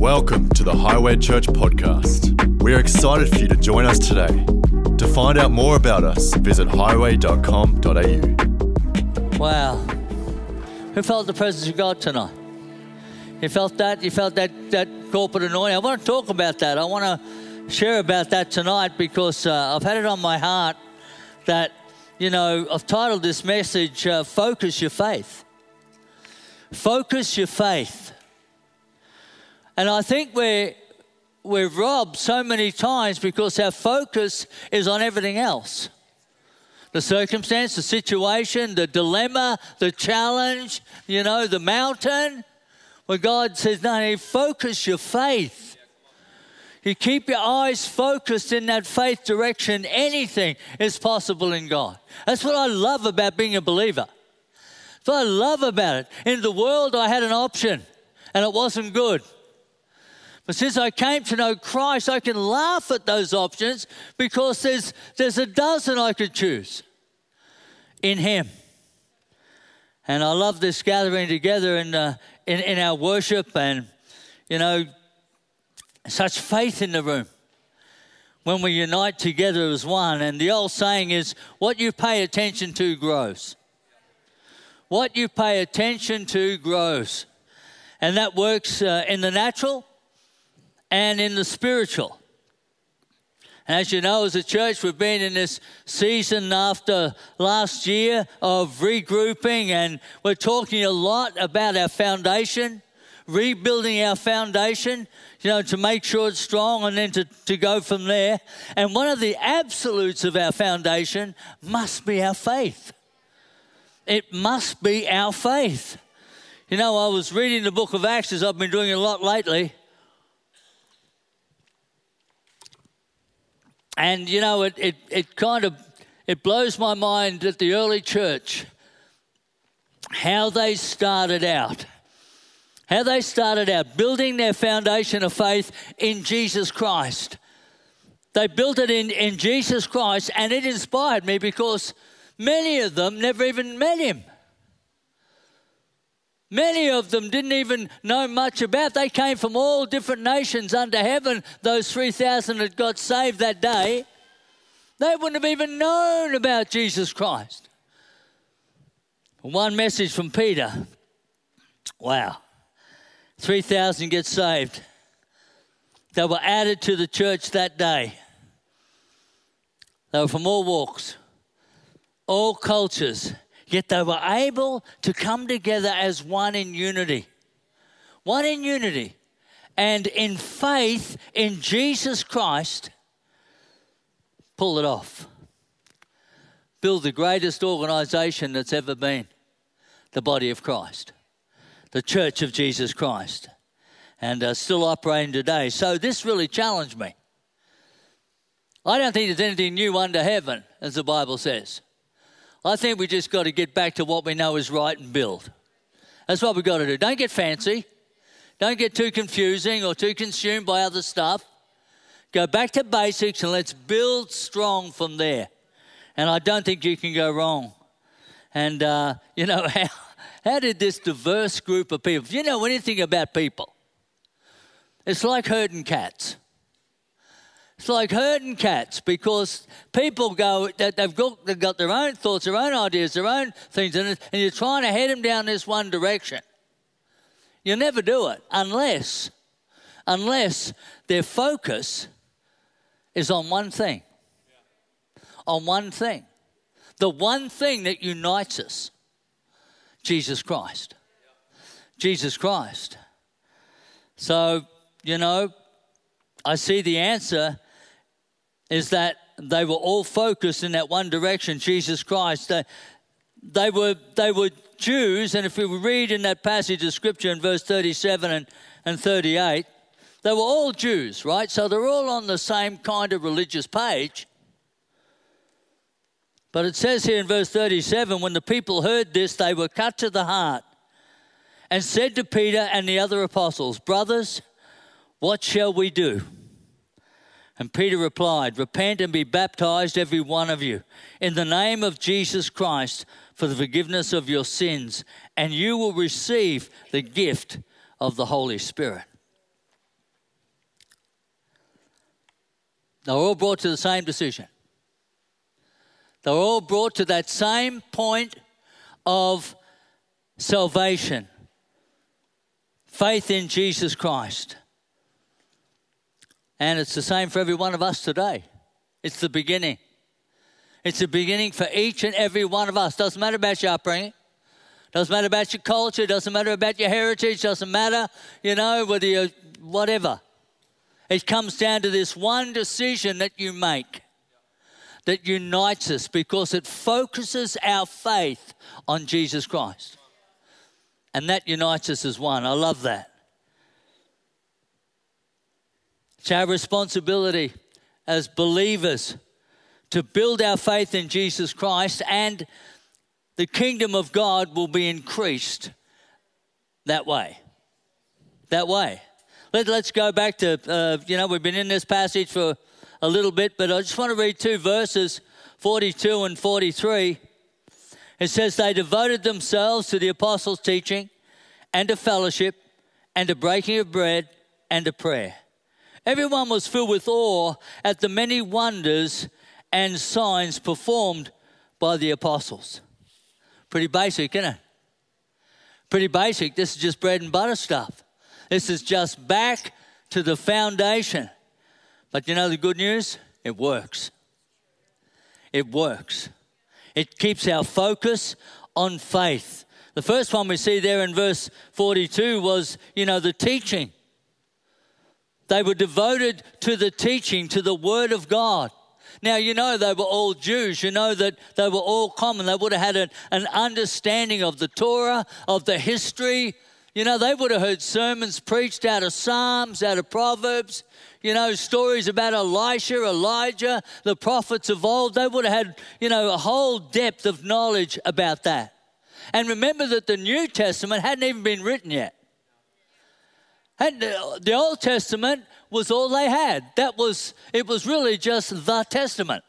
Welcome to the Highway Church podcast. We are excited for you to join us today. To find out more about us, visit highway.com.au. Wow. Who felt the presence of God tonight? You felt that? You felt that, that corporate anointing? I want to talk about that. I want to share about that tonight because uh, I've had it on my heart that, you know, I've titled this message, uh, Focus Your Faith. Focus Your Faith. And I think we're, we're robbed so many times because our focus is on everything else the circumstance, the situation, the dilemma, the challenge, you know, the mountain. Where God says, no, you focus your faith. You keep your eyes focused in that faith direction, anything is possible in God. That's what I love about being a believer. That's what I love about it. In the world, I had an option and it wasn't good. But since I came to know Christ, I can laugh at those options because there's, there's a dozen I could choose in Him. And I love this gathering together in, uh, in, in our worship and, you know, such faith in the room when we unite together as one. And the old saying is, what you pay attention to grows. What you pay attention to grows. And that works uh, in the natural and in the spiritual. As you know, as a church, we've been in this season after last year of regrouping, and we're talking a lot about our foundation, rebuilding our foundation, you know, to make sure it's strong and then to, to go from there. And one of the absolutes of our foundation must be our faith. It must be our faith. You know, I was reading the book of Acts, as I've been doing a lot lately. And you know, it, it, it kind of it blows my mind that the early church, how they started out, how they started out building their foundation of faith in Jesus Christ. They built it in, in Jesus Christ, and it inspired me because many of them never even met him. Many of them didn't even know much about. They came from all different nations under heaven. Those 3,000 that got saved that day, they wouldn't have even known about Jesus Christ. One message from Peter. Wow. 3,000 get saved. They were added to the church that day. They were from all walks, all cultures Yet they were able to come together as one in unity. One in unity. And in faith in Jesus Christ, pull it off. Build the greatest organization that's ever been the body of Christ, the church of Jesus Christ, and uh, still operating today. So this really challenged me. I don't think there's anything new under heaven, as the Bible says. I think we just got to get back to what we know is right and build. That's what we've got to do. Don't get fancy. Don't get too confusing or too consumed by other stuff. Go back to basics and let's build strong from there. And I don't think you can go wrong. And, uh, you know, how, how did this diverse group of people, if you know anything about people, it's like herding cats. It's like herding cats because people go that they've got, they've got their own thoughts, their own ideas, their own things, and you're trying to head them down this one direction. You'll never do it unless, unless their focus is on one thing. On one thing. The one thing that unites us Jesus Christ. Jesus Christ. So, you know, I see the answer is that they were all focused in that one direction, Jesus Christ. They, they, were, they were Jews, and if we read in that passage of Scripture in verse 37 and, and 38, they were all Jews, right? So they're all on the same kind of religious page. But it says here in verse 37 when the people heard this, they were cut to the heart and said to Peter and the other apostles, Brothers, what shall we do? And Peter replied, Repent and be baptized, every one of you, in the name of Jesus Christ for the forgiveness of your sins, and you will receive the gift of the Holy Spirit. They were all brought to the same decision. They were all brought to that same point of salvation faith in Jesus Christ. And it's the same for every one of us today. It's the beginning. It's the beginning for each and every one of us. Doesn't matter about your upbringing. Doesn't matter about your culture. Doesn't matter about your heritage. Doesn't matter, you know, whether you're whatever. It comes down to this one decision that you make that unites us because it focuses our faith on Jesus Christ. And that unites us as one. I love that. It's our responsibility as believers to build our faith in Jesus Christ, and the kingdom of God will be increased that way. That way. Let, us go back to, uh, you know, we've been in this passage for a little bit, but I just want to read two verses 42 and 43. It says, They devoted themselves to the apostles' teaching and to fellowship and to breaking of bread and to prayer. Everyone was filled with awe at the many wonders and signs performed by the apostles. Pretty basic, isn't it? Pretty basic. This is just bread and butter stuff. This is just back to the foundation. But you know the good news? It works. It works. It keeps our focus on faith. The first one we see there in verse 42 was, you know, the teaching. They were devoted to the teaching, to the Word of God. Now, you know, they were all Jews. You know that they were all common. They would have had an, an understanding of the Torah, of the history. You know, they would have heard sermons preached out of Psalms, out of Proverbs, you know, stories about Elisha, Elijah, the prophets of old. They would have had, you know, a whole depth of knowledge about that. And remember that the New Testament hadn't even been written yet. And the Old Testament was all they had. That was, it was really just the Testament.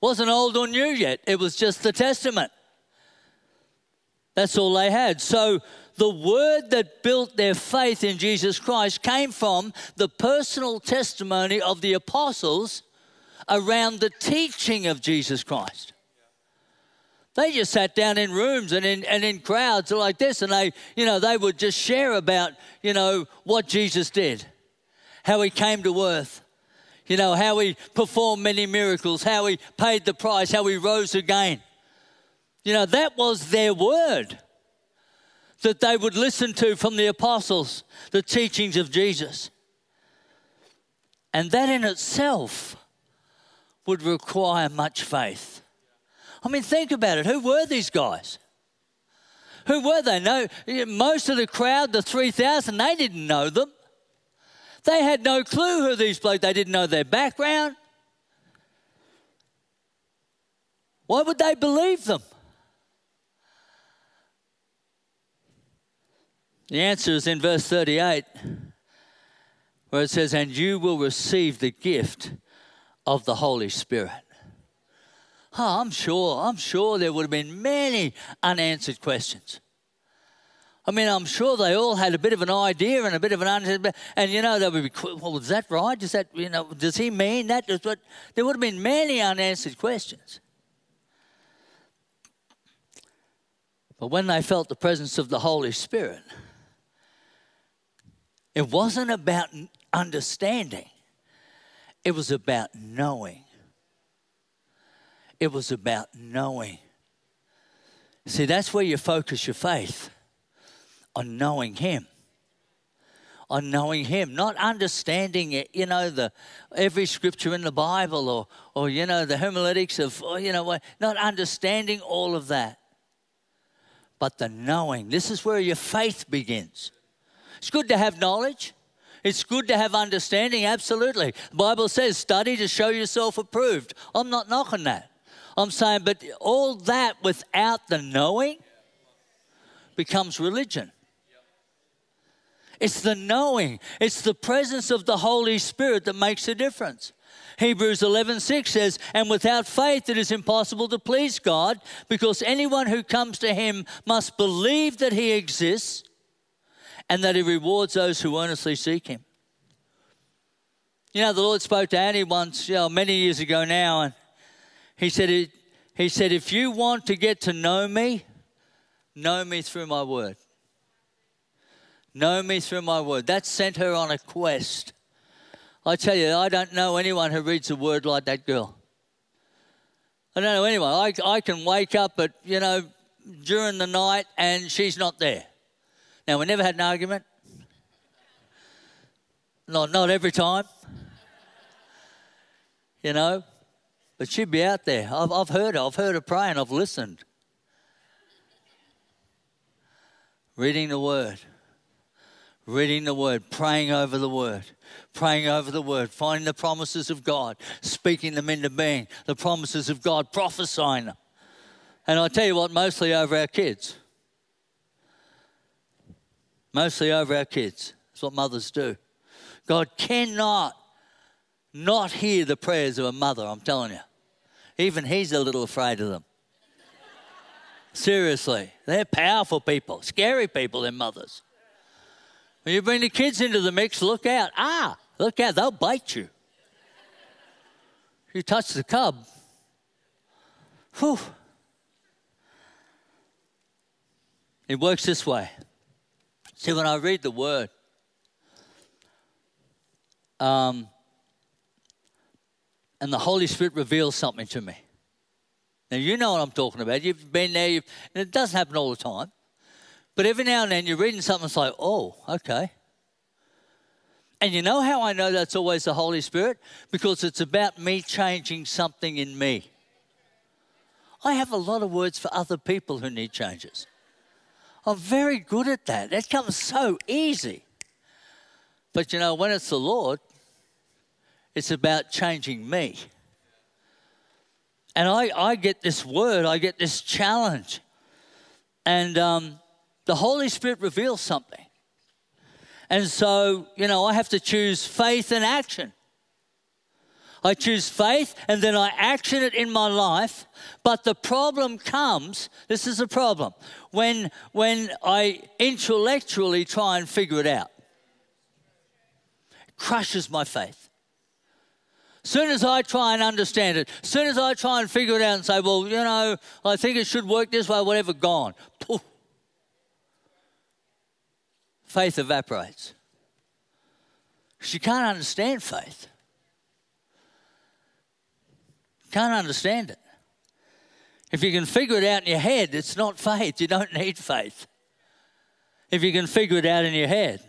Wasn't old or new yet, it was just the Testament. That's all they had. So the word that built their faith in Jesus Christ came from the personal testimony of the apostles around the teaching of Jesus Christ. They just sat down in rooms and in, and in crowds like this, and they, you know, they would just share about, you know, what Jesus did, how he came to earth, you know, how he performed many miracles, how he paid the price, how he rose again. You know, that was their word that they would listen to from the apostles, the teachings of Jesus. And that in itself would require much faith. I mean, think about it. Who were these guys? Who were they? No, most of the crowd, the 3,000, they didn't know them. They had no clue who these blokes, they didn't know their background. Why would they believe them? The answer is in verse 38, where it says, And you will receive the gift of the Holy Spirit. Oh, I'm sure, I'm sure there would have been many unanswered questions. I mean, I'm sure they all had a bit of an idea and a bit of an understanding. And, you know, they would be, well, is that right? Does that, you know, does he mean that? What? There would have been many unanswered questions. But when they felt the presence of the Holy Spirit, it wasn't about understanding, it was about knowing. It was about knowing. See, that's where you focus your faith on knowing Him. On knowing Him, not understanding it, you know, the every scripture in the Bible or, or you know, the homiletics of, or, you know, not understanding all of that, but the knowing. This is where your faith begins. It's good to have knowledge. It's good to have understanding, absolutely. The Bible says, study to show yourself approved. I'm not knocking that. I'm saying, but all that without the knowing becomes religion. It's the knowing, it's the presence of the Holy Spirit that makes a difference. Hebrews 11:6 says, "And without faith it is impossible to please God, because anyone who comes to him must believe that he exists and that he rewards those who earnestly seek him." You know, the Lord spoke to Annie once, you know, many years ago now, and he said, he said, if you want to get to know me, know me through my word. Know me through my word. That sent her on a quest. I tell you, I don't know anyone who reads a word like that girl. I don't know anyone. I, I can wake up at, you know, during the night and she's not there. Now, we never had an argument. Not, not every time. You know, but she'd be out there. I've, I've heard her. I've heard her pray and I've listened. Reading the Word. Reading the Word. Praying over the Word. Praying over the Word. Finding the promises of God. Speaking them into being. The promises of God. Prophesying them. And I tell you what, mostly over our kids. Mostly over our kids. That's what mothers do. God cannot not hear the prayers of a mother, I'm telling you. Even he's a little afraid of them. Seriously, they're powerful people, scary people, their mothers. When you bring the kids into the mix, look out. Ah, look out, they'll bite you. You touch the cub. Whew. It works this way. See, when I read the word, um, and the Holy Spirit reveals something to me. Now, you know what I'm talking about. You've been there, you've, and it doesn't happen all the time. But every now and then you're reading something that's like, oh, okay. And you know how I know that's always the Holy Spirit? Because it's about me changing something in me. I have a lot of words for other people who need changes. I'm very good at that. That comes so easy. But you know, when it's the Lord, it's about changing me. And I, I get this word, I get this challenge. And um, the Holy Spirit reveals something. And so, you know, I have to choose faith and action. I choose faith and then I action it in my life. But the problem comes, this is a problem, when, when I intellectually try and figure it out. It crushes my faith. Soon as I try and understand it, as soon as I try and figure it out and say, well, you know, I think it should work this way, whatever, gone. Poof. Faith evaporates. She can't understand faith. Can't understand it. If you can figure it out in your head, it's not faith. You don't need faith. If you can figure it out in your head,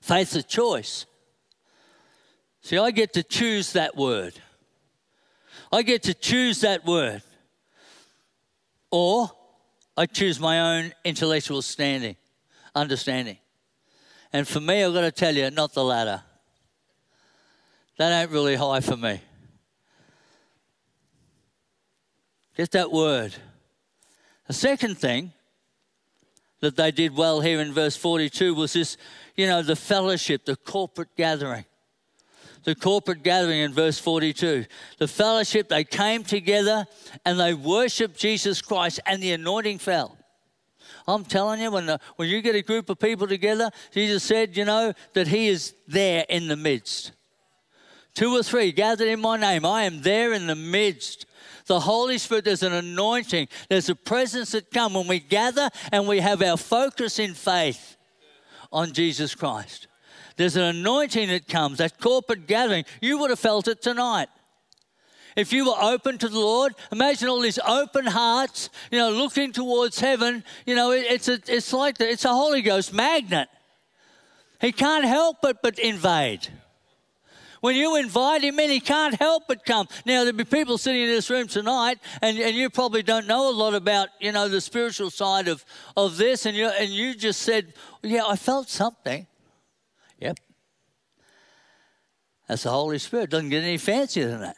faith's a choice. See, I get to choose that word. I get to choose that word. Or I choose my own intellectual standing, understanding. And for me, I've got to tell you, not the latter. That ain't really high for me. Just that word. The second thing that they did well here in verse 42 was this, you know, the fellowship, the corporate gathering the corporate gathering in verse 42. The fellowship, they came together and they worshiped Jesus Christ, and the anointing fell. I'm telling you, when, the, when you get a group of people together, Jesus said, you know, that He is there in the midst. Two or three gathered in my name, I am there in the midst. The Holy Spirit, there's an anointing, there's a presence that comes when we gather and we have our focus in faith on Jesus Christ. There's an anointing that comes, that corporate gathering. You would have felt it tonight. If you were open to the Lord, imagine all these open hearts, you know, looking towards heaven. You know, it, it's, a, it's like the, it's a Holy Ghost magnet. He can't help but, but invade. When you invite him in, he can't help but come. Now, there'll be people sitting in this room tonight, and, and you probably don't know a lot about, you know, the spiritual side of, of this, and you, and you just said, yeah, I felt something. Yep. That's the Holy Spirit. Doesn't get any fancier than that.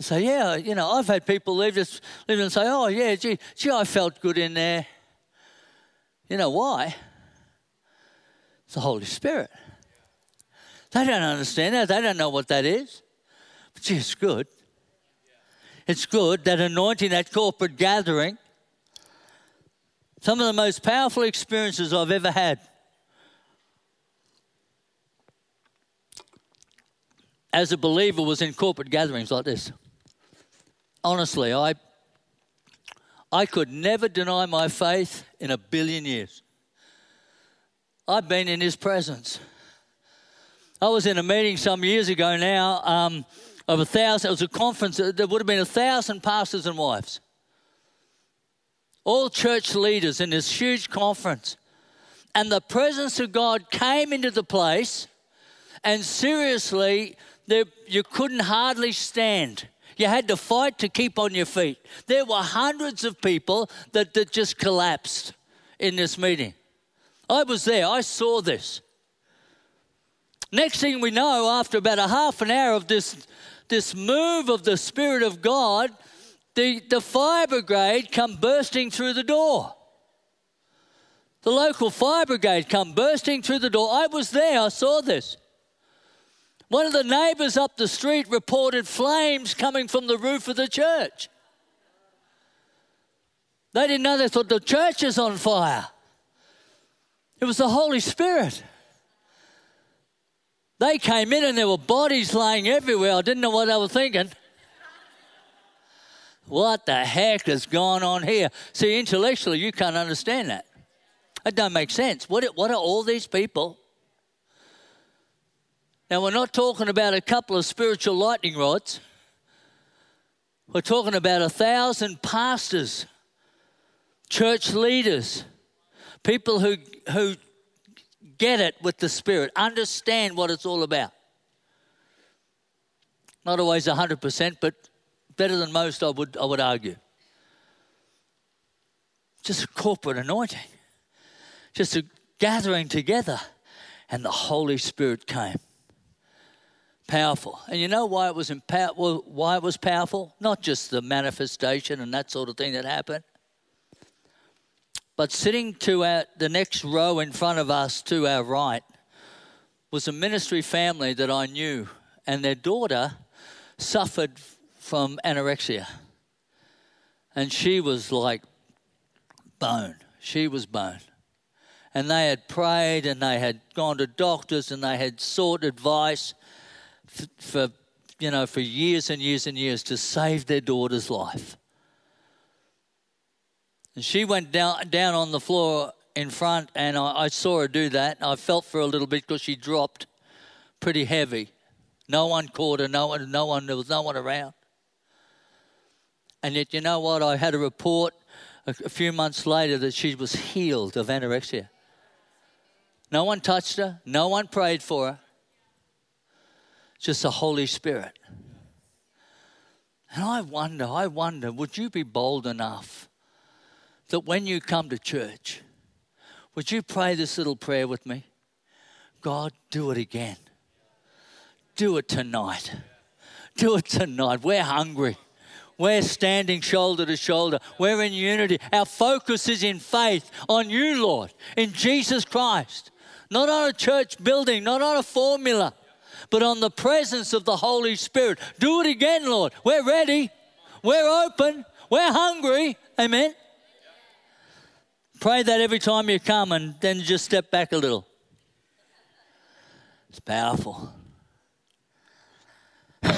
So yeah, you know, I've had people leave just leave and say, "Oh yeah, gee, gee, I felt good in there." You know why? It's the Holy Spirit. They don't understand that. They don't know what that is. But gee, it's good. It's good that anointing, that corporate gathering. Some of the most powerful experiences I've ever had as a believer was in corporate gatherings like this. Honestly, I I could never deny my faith in a billion years. I've been in his presence. I was in a meeting some years ago now um, of a thousand, it was a conference, there would have been a thousand pastors and wives. All church leaders in this huge conference. And the presence of God came into the place, and seriously, there, you couldn't hardly stand. You had to fight to keep on your feet. There were hundreds of people that, that just collapsed in this meeting. I was there, I saw this. Next thing we know, after about a half an hour of this, this move of the Spirit of God, the, the fire brigade come bursting through the door. The local fire brigade come bursting through the door. I was there, I saw this. One of the neighbors up the street reported flames coming from the roof of the church. They didn't know, they thought the church is on fire. It was the Holy Spirit. They came in and there were bodies laying everywhere. I didn't know what they were thinking. What the heck has gone on here? See, intellectually, you can't understand that. It don't make sense. What, what are all these people? Now, we're not talking about a couple of spiritual lightning rods. We're talking about a thousand pastors, church leaders, people who, who get it with the Spirit, understand what it's all about. Not always 100%, but better than most, I would, I would argue. Just a corporate anointing, just a gathering together, and the Holy Spirit came. Powerful. And you know why it was empower- why it was powerful? Not just the manifestation and that sort of thing that happened. But sitting to our, the next row in front of us to our right was a ministry family that I knew, and their daughter suffered from anorexia. And she was like bone. She was bone. And they had prayed and they had gone to doctors and they had sought advice for, you know, for years and years and years to save their daughter's life. And she went down, down on the floor in front, and I, I saw her do that. I felt for a little bit because she dropped pretty heavy. No one caught her, no one, no one, there was no one around. And yet, you know what? I had a report a, a few months later that she was healed of anorexia. No one touched her, no one prayed for her, just the Holy Spirit. And I wonder, I wonder, would you be bold enough that when you come to church, would you pray this little prayer with me? God, do it again. Do it tonight. Do it tonight. We're hungry. We're standing shoulder to shoulder. We're in unity. Our focus is in faith on you, Lord, in Jesus Christ. Not on a church building, not on a formula, but on the presence of the Holy Spirit. Do it again, Lord. We're ready. We're open. We're hungry. Amen. Pray that every time you come and then just step back a little. It's powerful.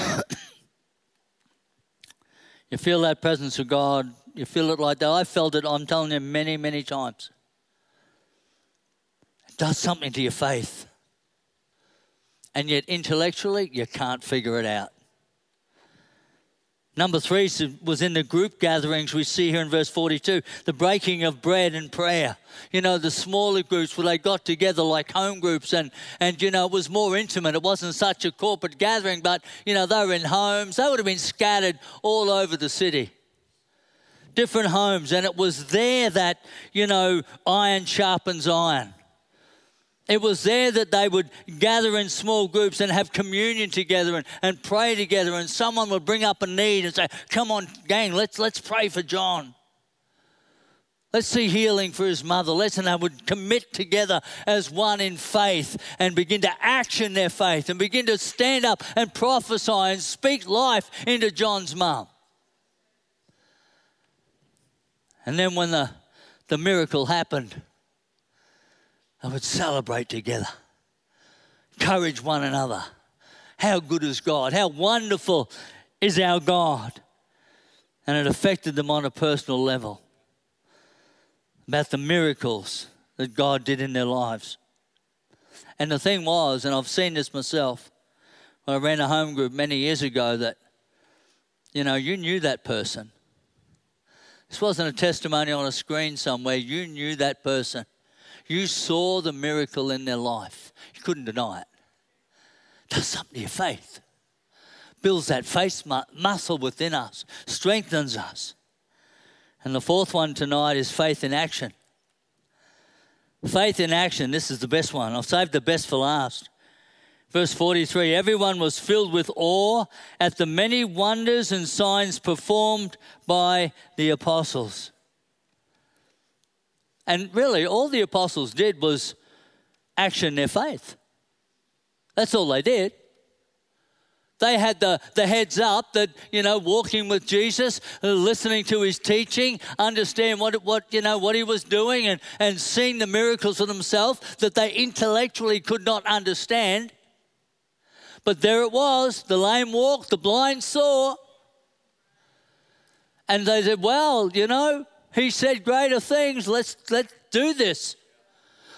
you feel that presence of God. You feel it like that. I felt it, I'm telling you, many, many times. It does something to your faith. And yet, intellectually, you can't figure it out. Number three was in the group gatherings we see here in verse 42 the breaking of bread and prayer. You know, the smaller groups where they got together like home groups and, and, you know, it was more intimate. It wasn't such a corporate gathering, but, you know, they were in homes. They would have been scattered all over the city. Different homes. And it was there that, you know, iron sharpens iron. It was there that they would gather in small groups and have communion together and, and pray together. And someone would bring up a need and say, Come on, gang, let's, let's pray for John. Let's see healing for his mother. Let's, and they would commit together as one in faith and begin to action their faith and begin to stand up and prophesy and speak life into John's mum. And then when the, the miracle happened, and would celebrate together, encourage one another, How good is God? How wonderful is our God? And it affected them on a personal level about the miracles that God did in their lives. And the thing was, and I've seen this myself, when I ran a home group many years ago, that, you know, you knew that person. This wasn't a testimony on a screen somewhere. You knew that person. You saw the miracle in their life. You couldn't deny it. Does something to your faith. Builds that faith mu- muscle within us, strengthens us. And the fourth one tonight is faith in action. Faith in action, this is the best one. I've saved the best for last. Verse 43 Everyone was filled with awe at the many wonders and signs performed by the apostles. And really, all the apostles did was action their faith. That's all they did. They had the, the heads up that, you know, walking with Jesus, uh, listening to his teaching, understand what, what, you know, what he was doing and, and seeing the miracles for themselves that they intellectually could not understand. But there it was the lame walked, the blind saw. And they said, well, you know, he said greater things. Let's, let's do this.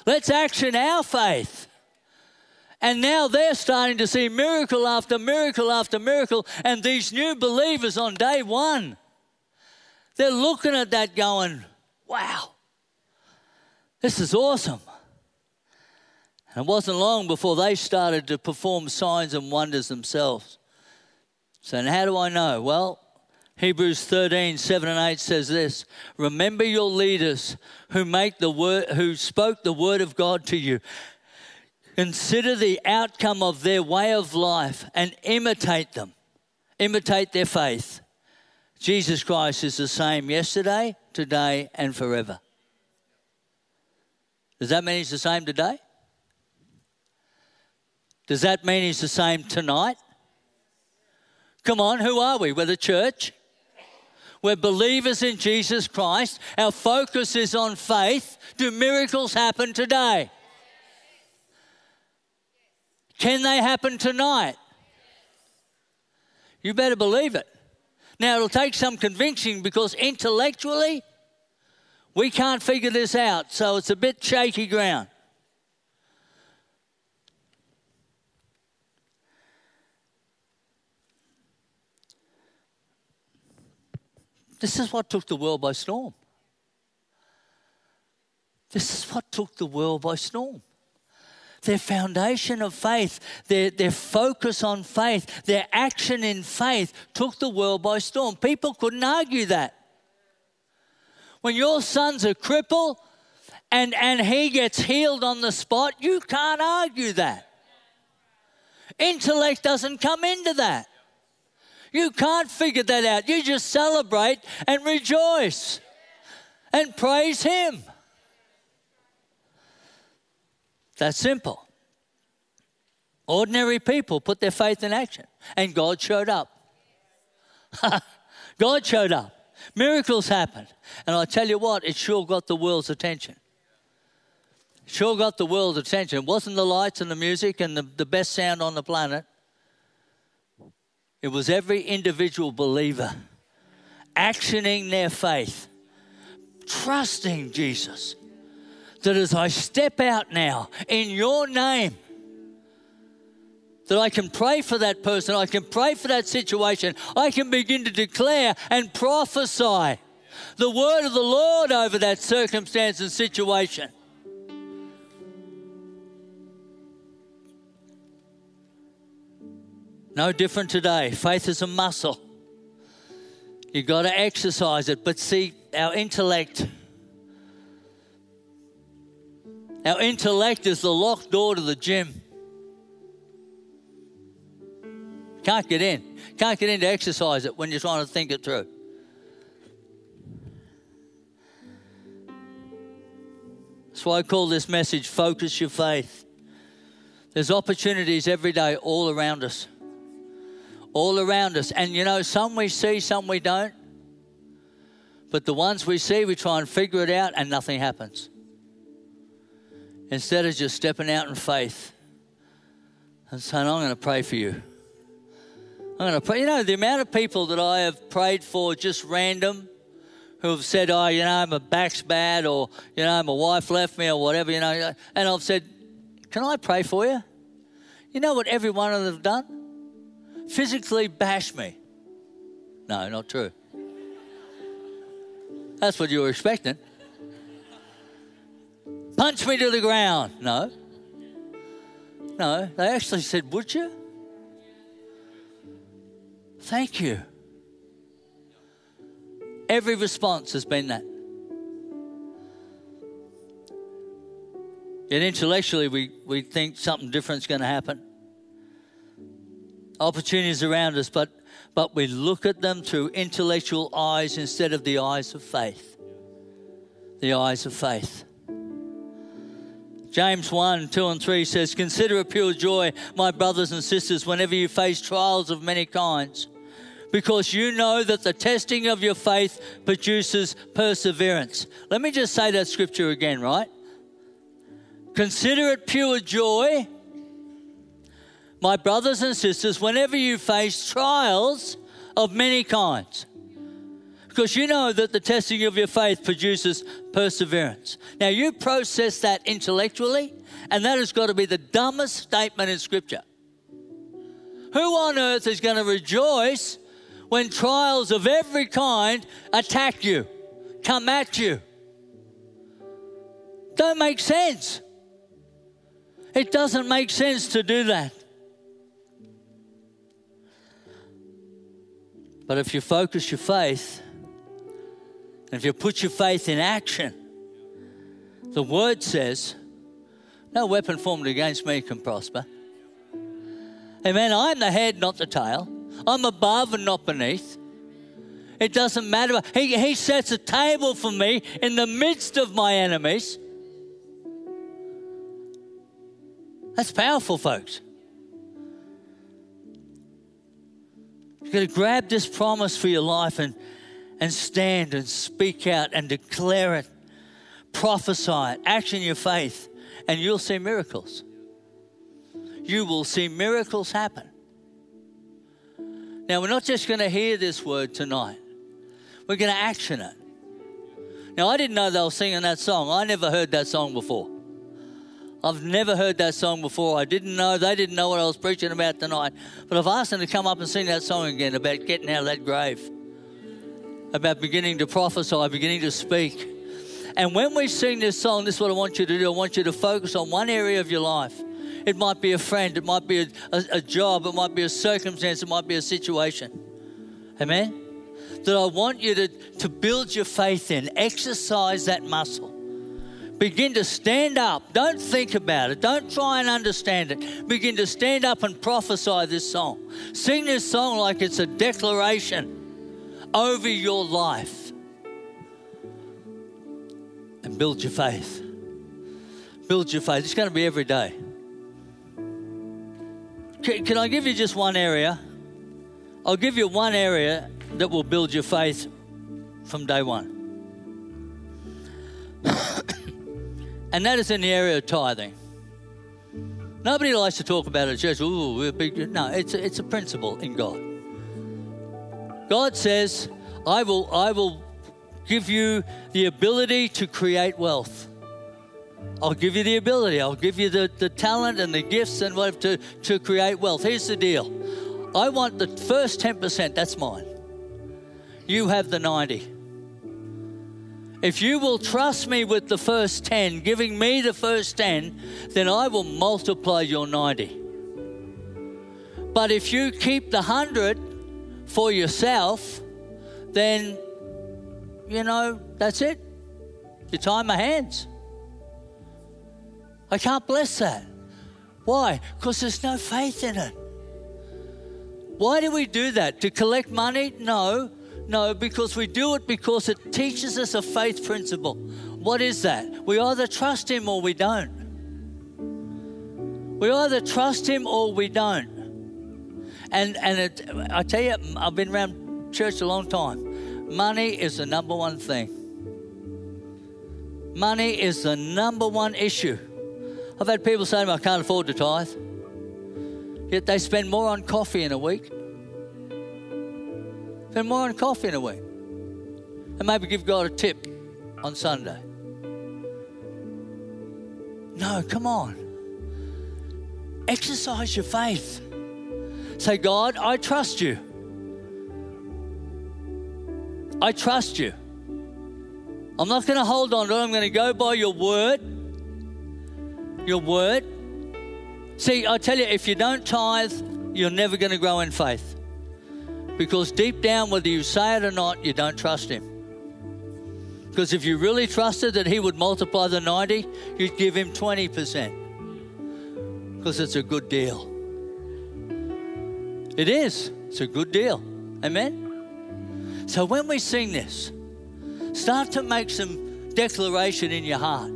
Let's action our faith. And now they're starting to see miracle after miracle after miracle. And these new believers on day one, they're looking at that going, wow, this is awesome. And it wasn't long before they started to perform signs and wonders themselves. So, how do I know? Well, Hebrews 13, 7 and 8 says this Remember your leaders who make the word who spoke the word of God to you. Consider the outcome of their way of life and imitate them. Imitate their faith. Jesus Christ is the same yesterday, today, and forever. Does that mean he's the same today? Does that mean he's the same tonight? Come on, who are we? We're the church. We're believers in Jesus Christ. Our focus is on faith. Do miracles happen today? Can they happen tonight? You better believe it. Now, it'll take some convincing because intellectually, we can't figure this out, so it's a bit shaky ground. This is what took the world by storm. This is what took the world by storm their foundation of faith, their, their focus on faith, their action in faith took the world by storm. People couldn't argue that. When your son's a cripple and, and he gets healed on the spot, you can't argue that. Intellect doesn't come into that. You can't figure that out. You just celebrate and rejoice and praise Him. That's simple. Ordinary people put their faith in action, and God showed up. God showed up. Miracles happened. And I tell you what, it sure got the world's attention. Sure got the world's attention. It wasn't the lights and the music and the, the best sound on the planet. It was every individual believer actioning their faith, trusting Jesus, that as I step out now in your name, that I can pray for that person, I can pray for that situation, I can begin to declare and prophesy the word of the Lord over that circumstance and situation. No different today. Faith is a muscle. You've got to exercise it. But see, our intellect Our intellect is the locked door to the gym. Can't get in. Can't get in to exercise it when you're trying to think it through. That's why I call this message Focus Your Faith. There's opportunities every day all around us. All around us. And you know, some we see, some we don't. But the ones we see, we try and figure it out and nothing happens instead of just stepping out in faith and saying, I'm going to pray for you. I'm going to pray. You know, the amount of people that I have prayed for just random who have said, oh, you know, my back's bad or, you know, my wife left me or whatever, you know. And I've said, can I pray for you? You know what every one of them have done? Physically bash me. No, not true. That's what you were expecting. Punch me to the ground. No. No, they actually said, Would you? Thank you. Every response has been that. Yet intellectually, we, we think something different is going to happen. Opportunities around us, but, but we look at them through intellectual eyes instead of the eyes of faith. The eyes of faith. James 1 2 and 3 says, Consider it pure joy, my brothers and sisters, whenever you face trials of many kinds, because you know that the testing of your faith produces perseverance. Let me just say that scripture again, right? Consider it pure joy, my brothers and sisters, whenever you face trials of many kinds. Because you know that the testing of your faith produces perseverance. Now, you process that intellectually, and that has got to be the dumbest statement in Scripture. Who on earth is going to rejoice when trials of every kind attack you, come at you? Don't make sense. It doesn't make sense to do that. But if you focus your faith, and if you put your faith in action, the word says, No weapon formed against me can prosper. Amen. I'm the head, not the tail. I'm above and not beneath. It doesn't matter. He, he sets a table for me in the midst of my enemies. That's powerful, folks. You've got to grab this promise for your life and, and stand and speak out and declare it, prophesy it, action your faith, and you'll see miracles. You will see miracles happen. Now, we're not just going to hear this word tonight, we're going to action it. Now, I didn't know they were singing that song. I never heard that song before. I've never heard that song before. I didn't know, they didn't know what I was preaching about tonight. But I've asked them to come up and sing that song again about getting out of that grave, about beginning to prophesy, beginning to speak. And when we sing this song, this is what I want you to do. I want you to focus on one area of your life. It might be a friend, it might be a, a, a job, it might be a circumstance, it might be a situation. Amen? That I want you to, to build your faith in, exercise that muscle. Begin to stand up. Don't think about it. Don't try and understand it. Begin to stand up and prophesy this song. Sing this song like it's a declaration over your life. And build your faith. Build your faith. It's going to be every day. Can, can I give you just one area? I'll give you one area that will build your faith from day one. And that is in the area of tithing. Nobody likes to talk about it at church. Ooh, we're big. No, it's a, it's a principle in God. God says, "I will, I will give you the ability to create wealth. I'll give you the ability. I'll give you the, the talent and the gifts and whatever to, to create wealth. Here's the deal. I want the first 10%, that's mine. You have the 90. If you will trust me with the first 10, giving me the first 10, then I will multiply your 90. But if you keep the 100 for yourself, then, you know, that's it. You tie my hands. I can't bless that. Why? Because there's no faith in it. Why do we do that? To collect money? No. No, because we do it because it teaches us a faith principle. What is that? We either trust Him or we don't. We either trust Him or we don't. And and it, I tell you, I've been around church a long time. Money is the number one thing. Money is the number one issue. I've had people say to me, I can't afford to tithe. Yet they spend more on coffee in a week Spend more on coffee in a week. And maybe give God a tip on Sunday. No, come on. Exercise your faith. Say, God, I trust you. I trust you. I'm not going to hold on to it. I'm going to go by your word. Your word. See, I tell you, if you don't tithe, you're never going to grow in faith. Because deep down, whether you say it or not, you don't trust Him. Because if you really trusted that He would multiply the 90, you'd give Him 20%. Because it's a good deal. It is. It's a good deal. Amen? So when we sing this, start to make some declaration in your heart.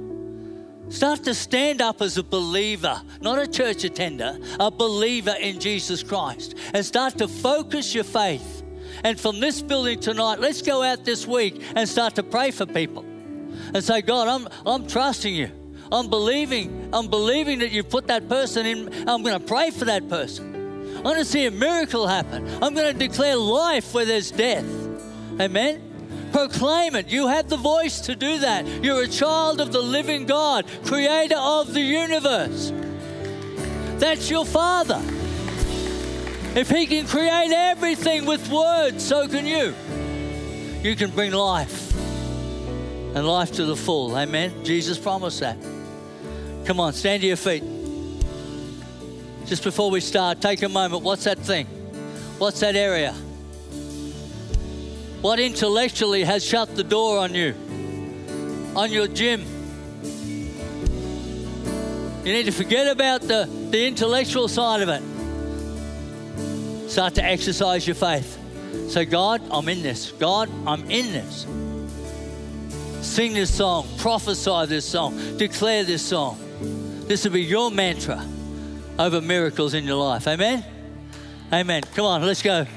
Start to stand up as a believer, not a church attender, a believer in Jesus Christ, and start to focus your faith. And from this building tonight, let's go out this week and start to pray for people and say, God, I'm, I'm trusting you. I'm believing, I'm believing that you've put that person in. I'm going to pray for that person. I'm going to see a miracle happen. I'm going to declare life where there's death. Amen. Proclaim it. You have the voice to do that. You're a child of the living God, creator of the universe. That's your Father. If He can create everything with words, so can you. You can bring life and life to the full. Amen. Jesus promised that. Come on, stand to your feet. Just before we start, take a moment. What's that thing? What's that area? What intellectually has shut the door on you, on your gym? You need to forget about the, the intellectual side of it. Start to exercise your faith. Say, God, I'm in this. God, I'm in this. Sing this song, prophesy this song, declare this song. This will be your mantra over miracles in your life. Amen? Amen. Come on, let's go.